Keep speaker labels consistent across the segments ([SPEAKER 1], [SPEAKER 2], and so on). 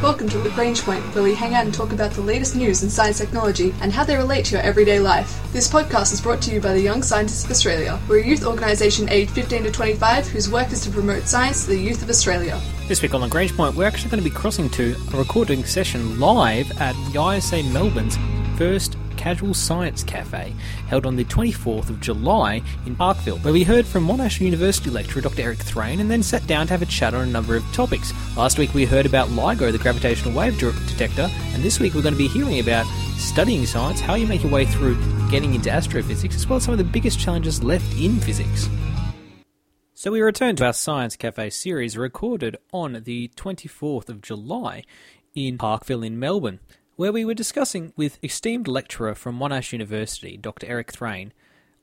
[SPEAKER 1] Welcome to Lagrange Point, where we hang out and talk about the latest news in science technology and how they relate to your everyday life. This podcast is brought to you by the Young Scientists of Australia. We're a youth organisation aged 15 to 25 whose work is to promote science to the youth of Australia.
[SPEAKER 2] This week on Lagrange Point, we're actually going to be crossing to a recording session live at the YSA Melbourne's first Casual Science Cafe, held on the 24th of July in Parkville, where we heard from Monash University lecturer Dr. Eric Thrane and then sat down to have a chat on a number of topics. Last week we heard about LIGO, the gravitational wave detector, and this week we're going to be hearing about studying science, how you make your way through getting into astrophysics, as well as some of the biggest challenges left in physics. So we return to our Science Cafe series recorded on the 24th of July in Parkville in Melbourne where we were discussing with esteemed lecturer from Monash University, Dr. Eric Thrane,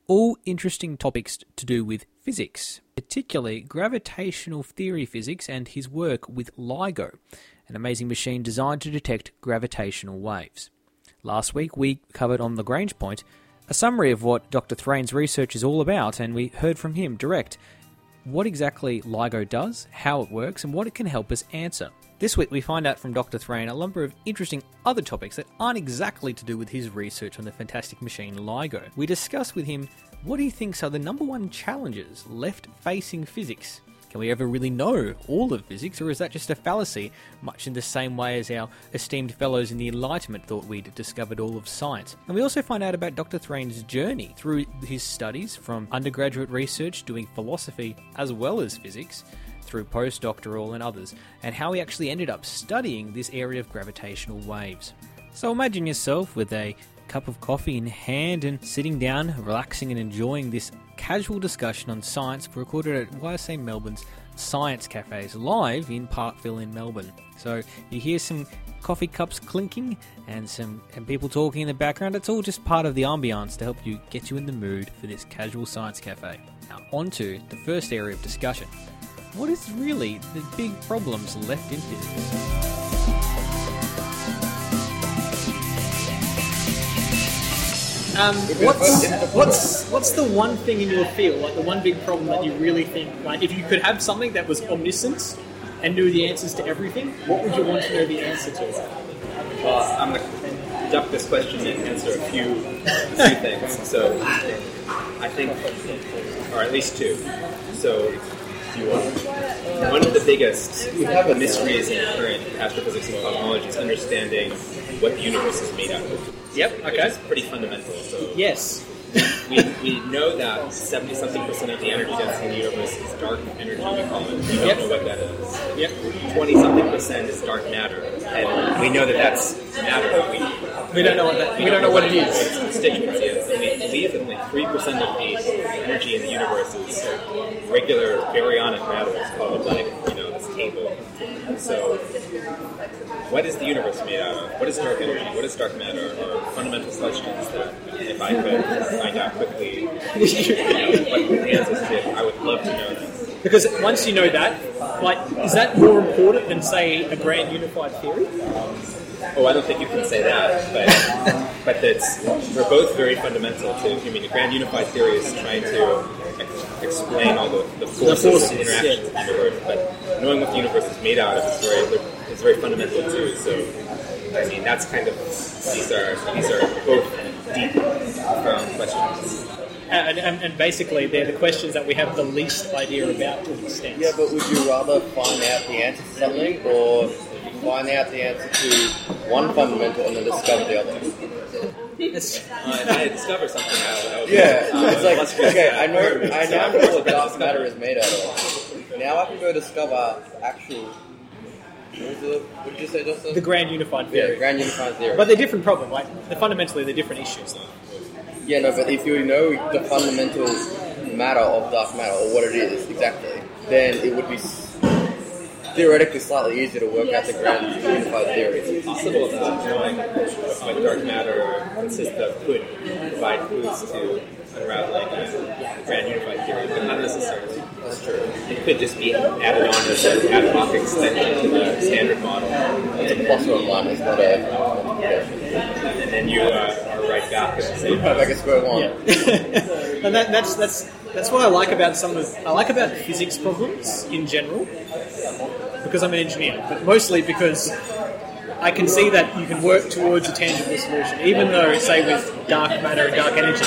[SPEAKER 2] all interesting topics to do with physics, particularly gravitational theory physics and his work with LIGO, an amazing machine designed to detect gravitational waves. Last week we covered on Lagrange Point a summary of what Dr. Thrane's research is all about, and we heard from him direct what exactly LIGO does, how it works, and what it can help us answer. This week, we find out from Dr. Thrane a number of interesting other topics that aren't exactly to do with his research on the fantastic machine LIGO. We discuss with him what he thinks are the number one challenges left facing physics. Can we ever really know all of physics, or is that just a fallacy, much in the same way as our esteemed fellows in the Enlightenment thought we'd discovered all of science? And we also find out about Dr. Thrane's journey through his studies from undergraduate research doing philosophy as well as physics through postdoctoral and others, and how he actually ended up studying this area of gravitational waves. So imagine yourself with a cup of coffee in hand and sitting down, relaxing and enjoying this casual discussion on science recorded at YSA Melbourne's Science Cafes live in Parkville in Melbourne. So you hear some coffee cups clinking and some and people talking in the background. It's all just part of the ambiance to help you get you in the mood for this casual science cafe. Now on to the first area of discussion what is really the big problems left in physics? Um, what's what's what's the one thing in your field, like the one big problem that you really think, like if you could have something that was omniscient and knew the answers to everything, what would you want to know the answer to?
[SPEAKER 3] Well, I'm going to duck this question and answer a few, a few things. So, I think, or at least two. So, one of the biggest mysteries in current astrophysics and cosmology is understanding what the universe is made out of.
[SPEAKER 2] Yep, okay.
[SPEAKER 3] Is pretty fundamental. So
[SPEAKER 2] yes.
[SPEAKER 3] we, we know that 70 something percent of the energy density in the universe is dark energy, we call it. We don't yep. know what that is.
[SPEAKER 2] Yep.
[SPEAKER 3] 20 something percent is dark matter. And we know that that's matter.
[SPEAKER 2] We, we don't know what that, we, we don't, know, know what it is. What its
[SPEAKER 3] constituency is. And we believe that only 3% of the energy in the universe is regular baryonic matter. It's called like, you know, this table. So, what is the universe made out of? What is dark energy? What is dark matter? Or fundamental questions that, if I could find out quickly, you know, what the answers to, I would love to know that.
[SPEAKER 2] Because once you know that, like, is that more important than, say, a grand unified theory?
[SPEAKER 3] Oh, I don't think you can say that, but but that's we're both very fundamental to. I mean, the grand unified theory is trying to explain all the, the forces, the forces and interactions yeah. of the universe, but knowing what the universe is made out of is very is very fundamental too. So, I mean, that's kind of these are these are both deep, profound questions.
[SPEAKER 2] And, and, and, basically, they're the questions that we have the least idea about to an extent.
[SPEAKER 4] Yeah, but would you rather find out the answer to something or find out the answer to one fundamental and then discover the other.
[SPEAKER 3] Yes. Uh, I discover something out.
[SPEAKER 4] Yeah, uh, it's like okay, I know, I now know what dark matter is made out of. Now I can go discover actual. What, did you say, Justin?
[SPEAKER 2] The grand unified theory.
[SPEAKER 4] Yeah, grand unified theory.
[SPEAKER 2] But they're different problems. Like they're fundamentally they're different issues.
[SPEAKER 4] Yeah, no, but if you know the fundamental matter of dark matter or what it is exactly, then it would be theoretically slightly easier to work out the grand unified theory.
[SPEAKER 3] It's possible that knowing what dark matter consists of could provide clues to unraveling a grand unified theory, but not necessarily.
[SPEAKER 4] That's true.
[SPEAKER 3] It could just be added on as an ad hoc extension to the standard model.
[SPEAKER 4] It's a plus or minus, not a.
[SPEAKER 3] And then you uh, are right back at the same.
[SPEAKER 4] Right back at square one.
[SPEAKER 2] Yeah. and that, that's that's that's what I like about some of I like about physics problems in general because I'm an engineer, but mostly because
[SPEAKER 5] I can see that you can work towards a tangible solution, even though, say, with dark matter and dark energy,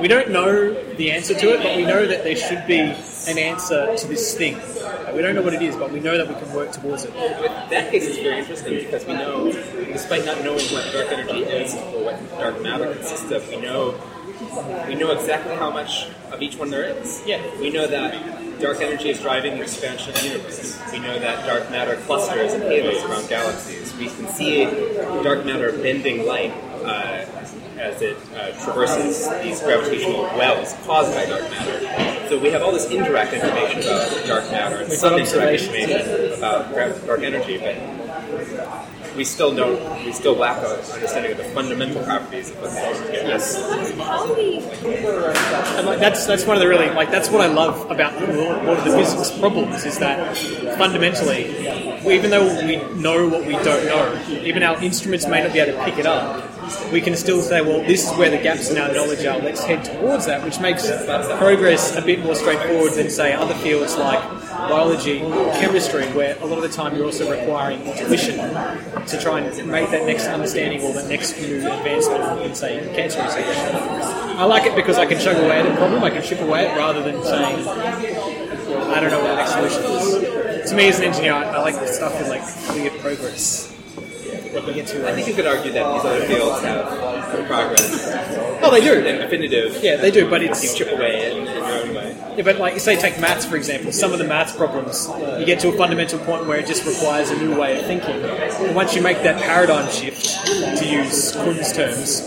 [SPEAKER 5] we don't know the answer to it, but we know that there should be an answer to this thing. We don't know what it is, but we know that we can work towards it.
[SPEAKER 3] With that case, it's very interesting because we know, despite not knowing what dark energy is or what dark matter consists of, we know we know exactly how much of each one there is.
[SPEAKER 5] Yeah.
[SPEAKER 3] We know that dark energy is driving the expansion of the universe. We know that dark matter clusters and halos around galaxies. We can see dark matter bending light uh, as it uh, traverses these gravitational wells caused by dark matter. So we have all this indirect information about dark matter and some indirect information about dark energy, but we still don't. We still lack an understanding of the fundamental properties of what's yes.
[SPEAKER 5] And like that's that's one of the really like that's what I love about one of the physics problems is that fundamentally, even though we know what we don't know, even our instruments may not be able to pick it up. We can still say, well, this is where the gaps in our knowledge are. Let's head towards that, which makes progress a bit more straightforward than say other fields like biology, chemistry, where a lot of the time you're also requiring intuition to try and make that next understanding or that next new advancement in, say, cancer research. I like it because I can chug away at a problem, I can chip away at it rather than saying, I don't know what the next solution is. To me, as an engineer, I, like the stuff with like clear progress. What we get to,
[SPEAKER 3] I think you could argue that these other fields have progress
[SPEAKER 5] oh, they do.
[SPEAKER 3] and definitive.
[SPEAKER 5] Yeah, they do, but
[SPEAKER 3] You
[SPEAKER 5] it's
[SPEAKER 3] chip away in, in your own way.
[SPEAKER 5] Yeah, but like, say, take maths for example. Some of the maths problems, you get to a fundamental point where it just requires a new way of thinking. And once you make that paradigm shift, to use Kuhn's terms,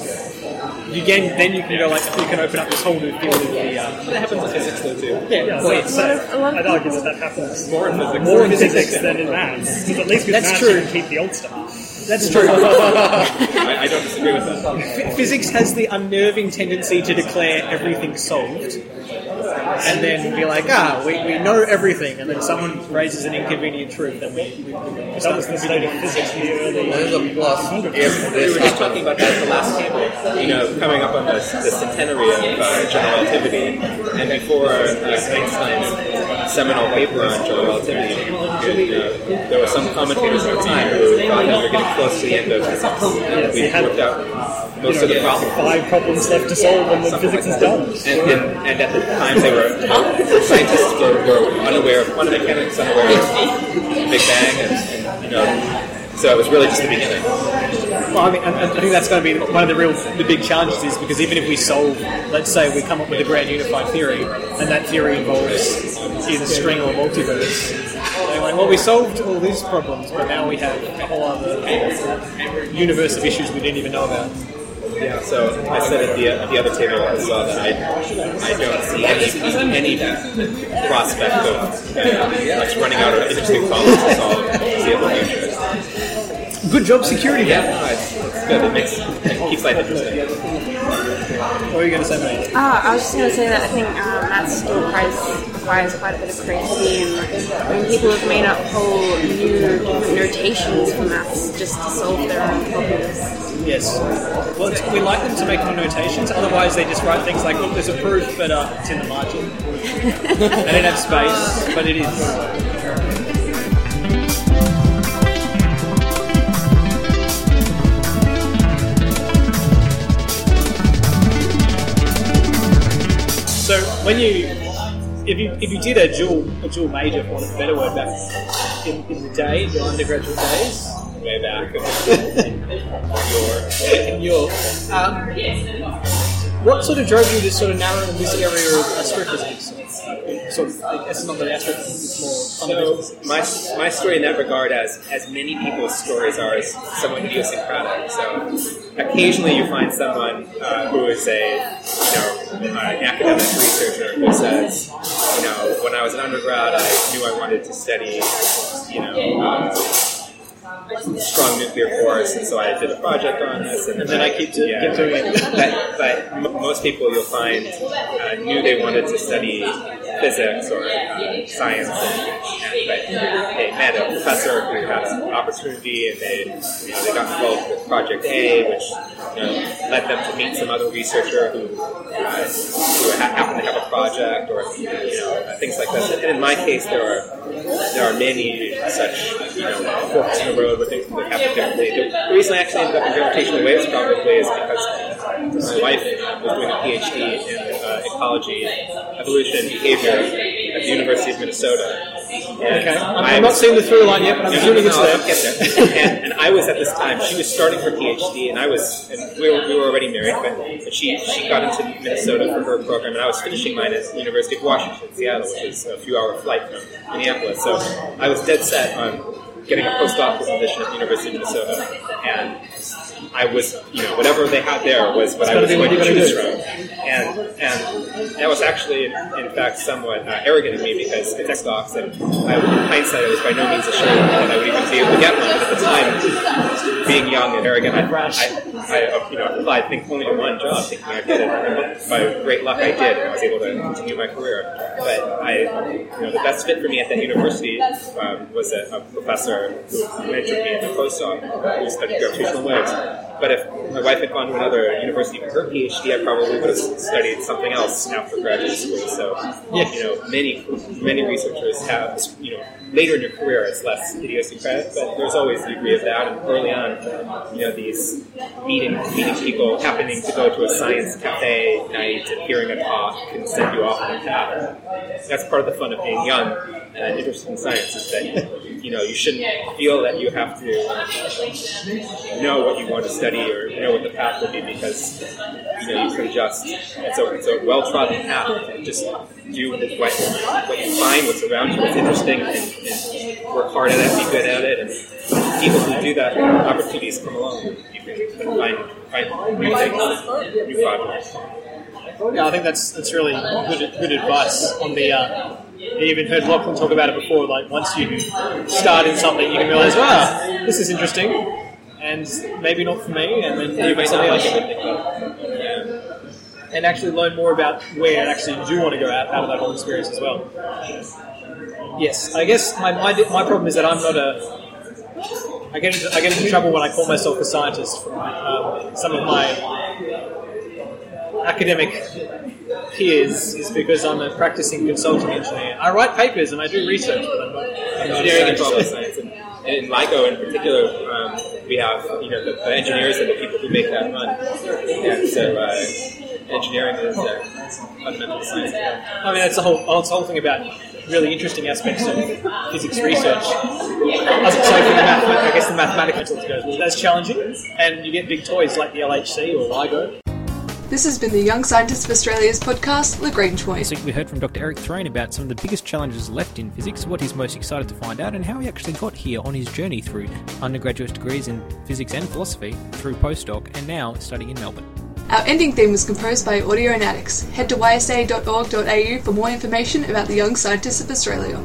[SPEAKER 5] you can then you can go like you can open up this whole new field of the. Um,
[SPEAKER 3] That happens in physics though too.
[SPEAKER 5] yeah,
[SPEAKER 6] Yeah,
[SPEAKER 5] well,
[SPEAKER 6] so,
[SPEAKER 5] it's-
[SPEAKER 6] so I'd argue that that happens
[SPEAKER 3] More in physics.
[SPEAKER 6] more in physics than in maths. Because at least with
[SPEAKER 5] That's
[SPEAKER 6] maths
[SPEAKER 5] true.
[SPEAKER 6] you can keep the old stuff.
[SPEAKER 5] That's true.
[SPEAKER 3] I, I don't disagree with that.
[SPEAKER 5] Ph- Physics has the unnerving tendency to declare everything solved. And then be like, ah, we, we know everything, and then someone raises an inconvenient truth, and we, we, we
[SPEAKER 6] That was the state of physics in the early.
[SPEAKER 4] There's a plus if
[SPEAKER 3] We were just talking about that at the last table. You know, coming up on the, the centenary of uh, general relativity, and before uh, Einstein's seminal paper on general relativity, uh, there were some commentators at the time who thought that we were getting close to the end of physics. We
[SPEAKER 6] had-
[SPEAKER 3] worked out most of the problems.
[SPEAKER 6] Five problems left to solve, and then physics
[SPEAKER 3] like
[SPEAKER 6] is done.
[SPEAKER 3] And, and, and at the time, they were scientists were, were unaware of quantum mechanics, unaware of the Big Bang, and, and you know, so it was really just the beginning.
[SPEAKER 5] Well, I mean, I, I think that's going to be one of the real, the big challenges is because even if we solve, let's say we come up with a grand unified theory, and that theory involves either string or multiverse, they're like, well, we solved all these problems, but now we have a whole other universe of issues we didn't even know about.
[SPEAKER 3] Yeah, so I said at the, at the other table as well that I, I don't see any, any prospect of uh, us running out of interesting problems to solve the foreseeable future.
[SPEAKER 5] Good job, security
[SPEAKER 3] Yeah, no, it's, it's good. It makes it keeps life interesting.
[SPEAKER 5] What were you going to say, mate?
[SPEAKER 7] Uh, I was just going to say that I think uh, math still requires, requires quite a bit of creativity, and people have made up whole new notations for maths just to solve their own problems.
[SPEAKER 5] Yes. Well, we like them to make more notations. Otherwise, they just write things like, "Look, there's a proof, but uh, it's in the margin." they don't have space, but it is. So when you, if you if you did a dual a dual major, for want of a better word, back in, in the day, your undergraduate days,
[SPEAKER 3] Way back.
[SPEAKER 5] in your. Um, what sort of drove you to sort of narrow this area of astrophysics? Sort of, I guess not the astrophysics, it's more
[SPEAKER 3] So my, my story in that regard, as as many people's stories are, is somewhat idiosyncratic. So occasionally you find someone uh, who is a you know uh, academic researcher who says, you know, when I was an undergrad, I knew I wanted to study, you know. Uh, strong nuclear force, and so I did a project on this, and,
[SPEAKER 5] then I keep keep doing it.
[SPEAKER 3] but, but m- most people you'll find uh, knew they wanted to study physics or uh, science, and but they met a professor who had an opportunity, and they you know, they got involved with Project A, which you know, led them to meet some other researcher who uh, who ha- happened to have a project, or you know things like this. And in my case, there are there are many such you know forks in the road with things that happen differently. The reason I actually ended up in gravitational waves probably is because my wife was doing a PhD in uh, ecology, evolution, and behavior at the University of Minnesota.
[SPEAKER 5] Okay. I'm, not seeing the through line yet, but I'm
[SPEAKER 3] no,
[SPEAKER 5] assuming
[SPEAKER 3] no,
[SPEAKER 5] it's
[SPEAKER 3] no,
[SPEAKER 5] there.
[SPEAKER 3] There. and, and I was at this time. She was starting her PhD, and I was. And we were, we were already married, but, but she she got into Minnesota for her program, and I was finishing mine at the University of Washington, Seattle, which is a few-hour flight from Minneapolis. So I was dead set on getting a postdoctoral position at the University of Minnesota, and I was, you know, whatever they had there was what I was going to choose from. And and that was actually, in fact, somewhat uh, arrogant of me because it's Xbox, and I, in hindsight, I was by no means assured that I would even be able to get one. But at the time, being young and arrogant, I, I, I uh, you know, applied, I think, only to one job, thinking I'd get it. And by great luck, I did, and I was able to continue my career. But I, you know, the best fit for me at that university um, was a, a professor who mentored me in the postdoc who studied gravitational waves. But if my wife had gone to another university for her PhD, I probably would have studied something else after graduate school. So, you know, many many researchers have, you know, later in your career it's less idiosyncratic, but there's always a degree of that. And early on, you know, these meeting meeting people, happening to go to a science cafe night and hearing a talk can send you off on a path. That's part of the fun of being young and interested in science is that you know you shouldn't feel that you have to know what you want to study or know what the path will be because you know you can just it's a, it's a well trodden path. And just do what, what you find what's around you what's interesting and, and work hard at it be good at it. And people who do that opportunities come along. You can find find new things new projects.
[SPEAKER 5] Yeah, I think that's that's really good, good advice on the. Uh, I even heard Lachlan talk about it before. Like once you start in something, you can realize, wow, this is interesting, and maybe not for me, and then
[SPEAKER 3] you not
[SPEAKER 5] something else, and actually learn more about where actually you do want to go out, out of that whole experience as well. Yes, I guess my, my my problem is that I'm not a. I get into, I get into trouble when I call myself a scientist. From um, some of my academic peers is because I'm a practicing consulting engineer. I write papers and I do research, but I'm not an engineering
[SPEAKER 3] and
[SPEAKER 5] engineer.
[SPEAKER 3] science. And, in LIGO in particular, um, we have you know the, the engineers and the people who make that run. And so uh, engineering is uh, fundamental science.
[SPEAKER 5] I mean, that's the whole, it's the whole thing about really interesting aspects of physics research. As it's the math, I guess the mathematical goes, well, that's challenging, and you get big toys like the LHC or LIGO.
[SPEAKER 1] This has been the Young Scientists of Australia's podcast, Lagrange Point.
[SPEAKER 5] This week we heard from Dr. Eric Thrane about some of the biggest challenges left in physics, what he's most excited to find out, and how he actually got here on his journey through undergraduate degrees in physics and philosophy, through postdoc, and now studying in Melbourne.
[SPEAKER 1] Our ending theme was composed by Audionautix. Head to ysa.org.au for more information about the Young Scientists of Australia.